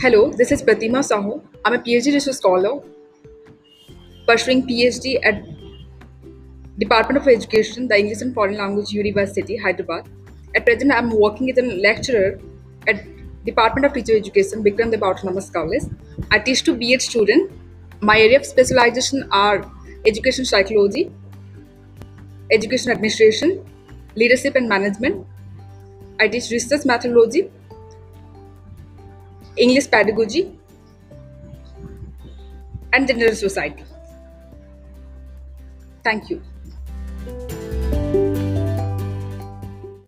Hello, this is Pratima Sahu. I'm a PhD research scholar pursuing PhD at Department of Education, the English and Foreign Language University, Hyderabad. At present, I'm working as a lecturer at Department of Teacher Education, Bikram Deb Autonomous College. I teach to B.Ed student. My area of specialization are education psychology, education administration, leadership and management. I teach research methodology, English pedagogy, and general society. Thank you.